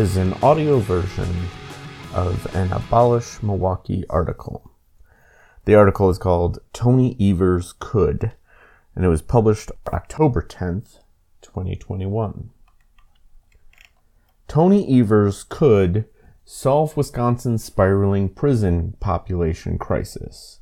is an audio version of an Abolish Milwaukee article. The article is called Tony Evers Could, and it was published October 10th, 2021. Tony Evers could solve Wisconsin's spiraling prison population crisis.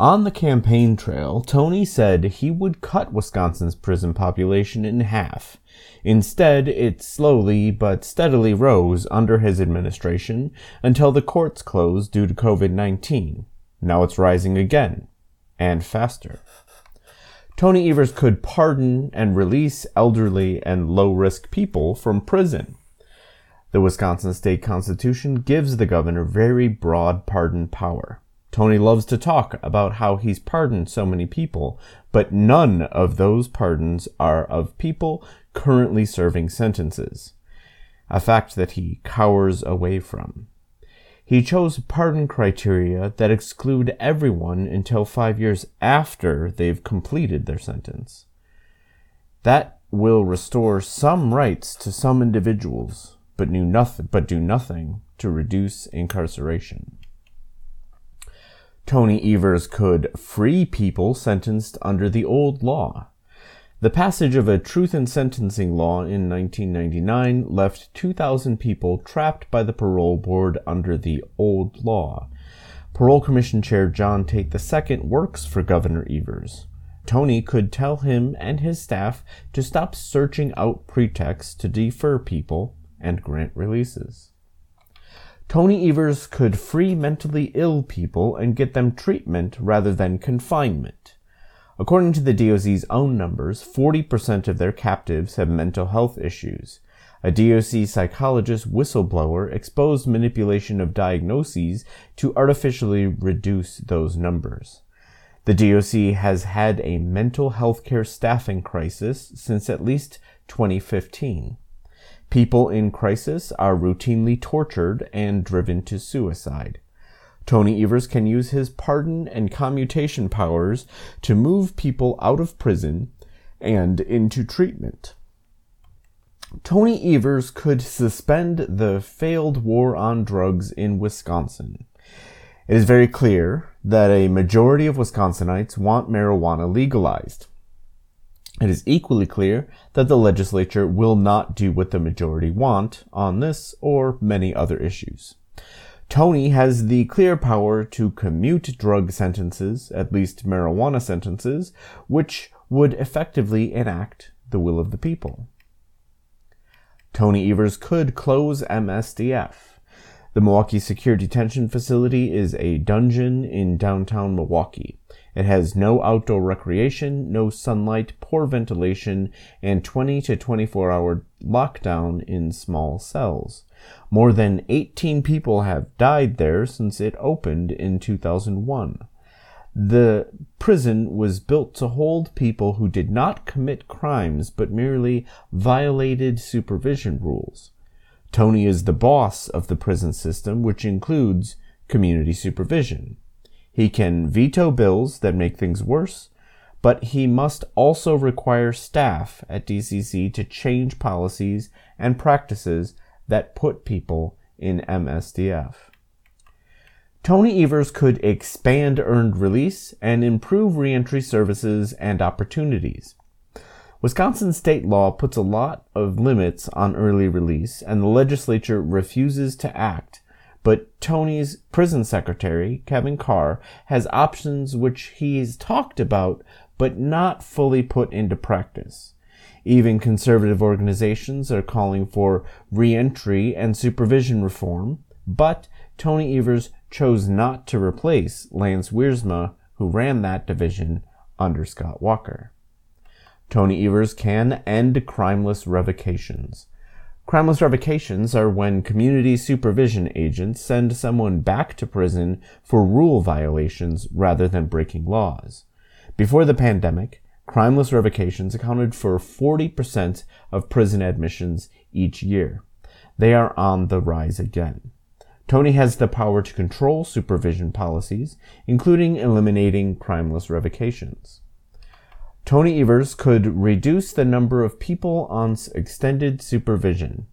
On the campaign trail, Tony said he would cut Wisconsin's prison population in half. Instead, it slowly but steadily rose under his administration until the courts closed due to COVID 19. Now it's rising again, and faster. Tony Evers could pardon and release elderly and low risk people from prison. The Wisconsin state constitution gives the governor very broad pardon power. Tony loves to talk about how he's pardoned so many people, but none of those pardons are of people currently serving sentences, a fact that he cowers away from. He chose pardon criteria that exclude everyone until five years after they've completed their sentence. That will restore some rights to some individuals, but do nothing, but do nothing to reduce incarceration. Tony Evers could free people sentenced under the old law. The passage of a truth in sentencing law in 1999 left 2,000 people trapped by the parole board under the old law. Parole Commission Chair John Tate II works for Governor Evers. Tony could tell him and his staff to stop searching out pretexts to defer people and grant releases. Tony Evers could free mentally ill people and get them treatment rather than confinement. According to the DOC's own numbers, 40% of their captives have mental health issues. A DOC psychologist whistleblower exposed manipulation of diagnoses to artificially reduce those numbers. The DOC has had a mental health care staffing crisis since at least 2015. People in crisis are routinely tortured and driven to suicide. Tony Evers can use his pardon and commutation powers to move people out of prison and into treatment. Tony Evers could suspend the failed war on drugs in Wisconsin. It is very clear that a majority of Wisconsinites want marijuana legalized. It is equally clear that the legislature will not do what the majority want on this or many other issues. Tony has the clear power to commute drug sentences, at least marijuana sentences, which would effectively enact the will of the people. Tony Evers could close MSDF. The Milwaukee Secure Detention Facility is a dungeon in downtown Milwaukee. It has no outdoor recreation, no sunlight, poor ventilation, and 20 to 24 hour lockdown in small cells. More than 18 people have died there since it opened in 2001. The prison was built to hold people who did not commit crimes but merely violated supervision rules. Tony is the boss of the prison system, which includes community supervision. He can veto bills that make things worse, but he must also require staff at DCC to change policies and practices that put people in MSDF. Tony Evers could expand earned release and improve reentry services and opportunities. Wisconsin state law puts a lot of limits on early release, and the legislature refuses to act but Tony's prison secretary, Kevin Carr, has options which he's talked about but not fully put into practice. Even conservative organizations are calling for reentry and supervision reform, but Tony Evers chose not to replace Lance Wiersma, who ran that division under Scott Walker. Tony Evers can end crimeless revocations. Crimeless revocations are when community supervision agents send someone back to prison for rule violations rather than breaking laws. Before the pandemic, crimeless revocations accounted for 40% of prison admissions each year. They are on the rise again. Tony has the power to control supervision policies, including eliminating crimeless revocations. Tony Evers could reduce the number of people on extended supervision.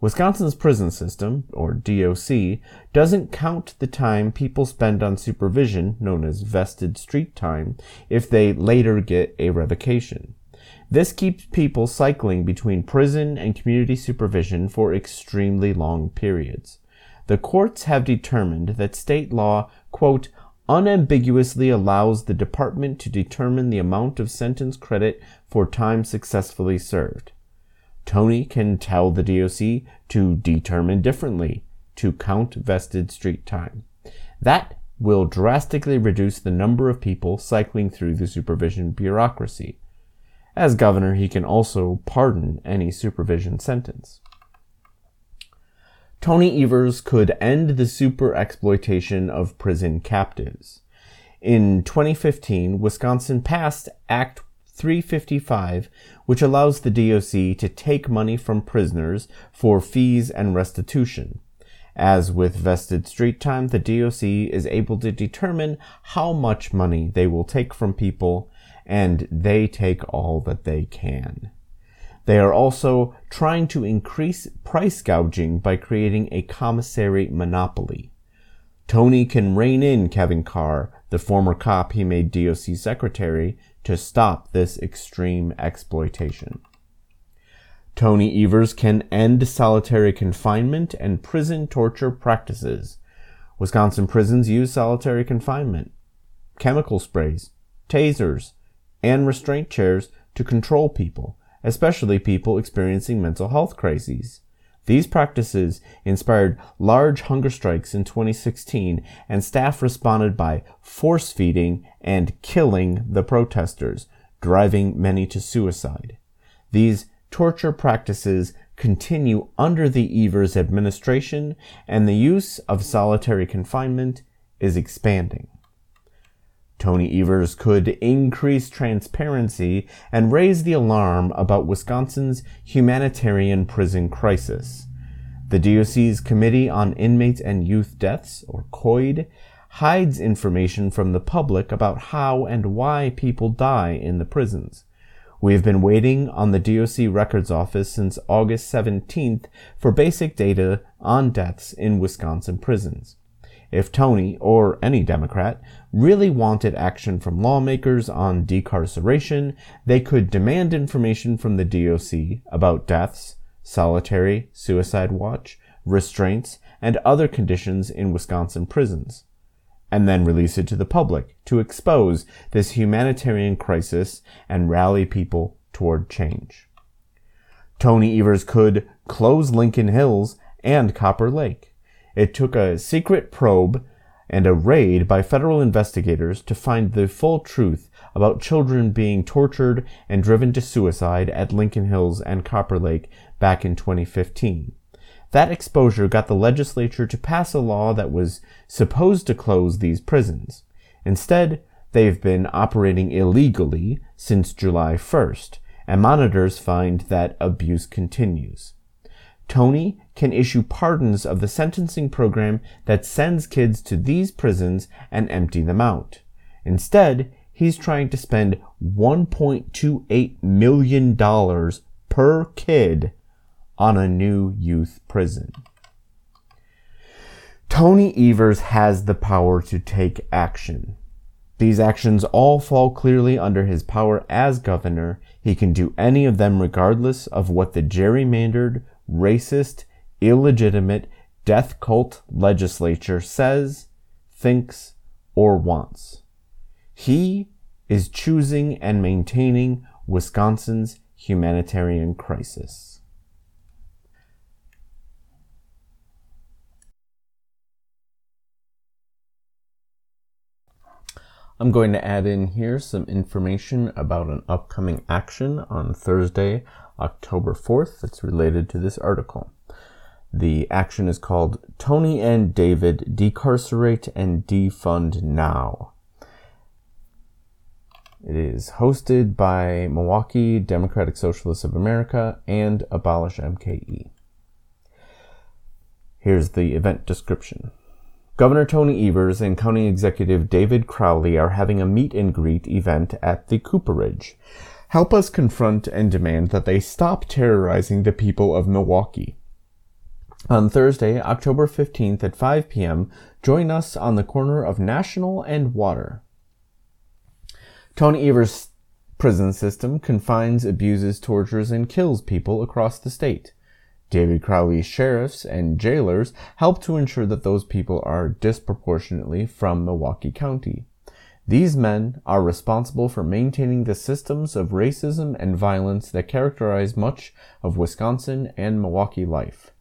Wisconsin's prison system, or DOC, doesn't count the time people spend on supervision, known as vested street time, if they later get a revocation. This keeps people cycling between prison and community supervision for extremely long periods. The courts have determined that state law, quote, unambiguously allows the department to determine the amount of sentence credit for time successfully served. Tony can tell the DOC to determine differently, to count vested street time. That will drastically reduce the number of people cycling through the supervision bureaucracy. As governor, he can also pardon any supervision sentence. Tony Evers could end the super exploitation of prison captives. In 2015, Wisconsin passed Act 355, which allows the DOC to take money from prisoners for fees and restitution. As with vested street time, the DOC is able to determine how much money they will take from people, and they take all that they can. They are also trying to increase price gouging by creating a commissary monopoly. Tony can rein in Kevin Carr, the former cop he made DOC secretary, to stop this extreme exploitation. Tony Evers can end solitary confinement and prison torture practices. Wisconsin prisons use solitary confinement, chemical sprays, tasers, and restraint chairs to control people, especially people experiencing mental health crises. These practices inspired large hunger strikes in 2016, and staff responded by force feeding and killing the protesters, driving many to suicide. These torture practices continue under the Evers administration, and the use of solitary confinement is expanding. Tony Evers could increase transparency and raise the alarm about Wisconsin's humanitarian prison crisis. The DOC's Committee on Inmates and Youth Deaths, or COID, hides information from the public about how and why people die in the prisons. We have been waiting on the DOC Records Office since August 17th for basic data on deaths in Wisconsin prisons. If Tony, or any Democrat, really wanted action from lawmakers on decarceration, they could demand information from the DOC about deaths, solitary, suicide watch, restraints, and other conditions in Wisconsin prisons, and then release it to the public to expose this humanitarian crisis and rally people toward change. Tony Evers could close Lincoln Hills and Copper Lake. It took a secret probe and a raid by federal investigators to find the full truth about children being tortured and driven to suicide at Lincoln Hills and Copper Lake back in 2015. That exposure got the legislature to pass a law that was supposed to close these prisons. Instead, they've been operating illegally since July 1st, and monitors find that abuse continues. Tony can issue pardons of the sentencing program that sends kids to these prisons and empty them out. Instead, he's trying to spend $1.28 million per kid on a new youth prison. Tony Evers has the power to take action. These actions all fall clearly under his power as governor. He can do any of them regardless of what the gerrymandered racist, illegitimate, death cult legislature says, thinks, or wants. He is choosing and maintaining Wisconsin's humanitarian crisis. I'm going to add in here some information about an upcoming action on Thursday, October 4th that's related to this article. The action is called Tony and David Decarcerate and Defund Now. It is hosted by Milwaukee Democratic Socialists of America and Abolish MKE. Here's the event description. Governor Tony Evers and County Executive David Crowley are having a meet and greet event at the Cooperage help us confront and demand that they stop terrorizing the people of Milwaukee. On Thursday, October 15th at 5 p.m., join us on the corner of National and Water. Tony Evers' prison system confines, abuses, tortures, and kills people across the state. David Crowley's sheriffs and jailers help to ensure that those people are disproportionately from Milwaukee County. These men are responsible for maintaining the systems of racism and violence that characterize much of Wisconsin and Milwaukee life.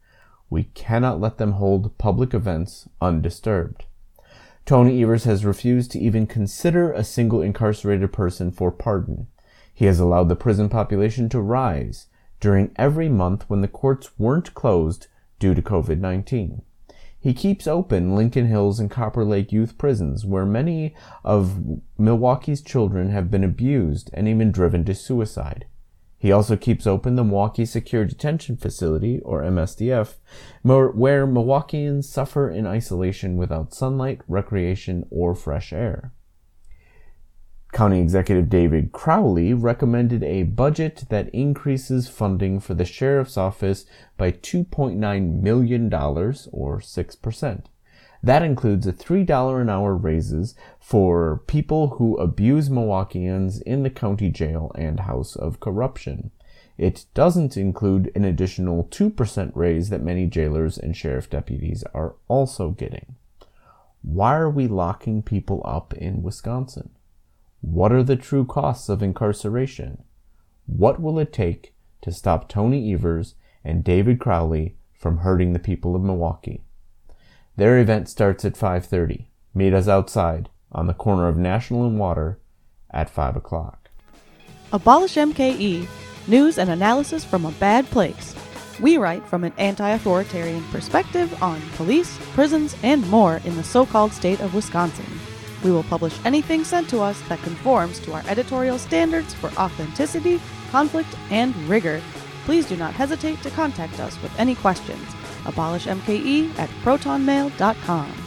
We cannot let them hold public events undisturbed. Tony Evers has refused to even consider a single incarcerated person for pardon. He has allowed the prison population to rise during every month when the courts weren't closed due to COVID 19. He keeps open Lincoln Hills and Copper Lake youth prisons, where many of Milwaukee's children have been abused and even driven to suicide. He also keeps open the Milwaukee Secure Detention Facility, or MSDF, where Milwaukeeans suffer in isolation without sunlight, recreation, or fresh air. County Executive David Crowley recommended a budget that increases funding for the Sheriff's Office by $2.9 million, or 6%. That includes a $3 an hour raises for people who abuse Milwaukeeans in the county jail and House of Corruption. It doesn't include an additional 2% raise that many jailers and sheriff deputies are also getting. Why are we locking people up in Wisconsin? What are the true costs of incarceration? What will it take to stop Tony Evers and David Crowley from hurting the people of Milwaukee? Their event starts at 5.30. Meet us outside on the corner of National and Water at 5 o'clock. Abolish MKE, news and analysis from a bad place. We write from an anti authoritarian perspective on police, prisons, and more in the so called state of Wisconsin. We will publish anything sent to us that conforms to our editorial standards for authenticity, conflict, and rigor. Please do not hesitate to contact us with any questions. AbolishMKE at protonmail.com.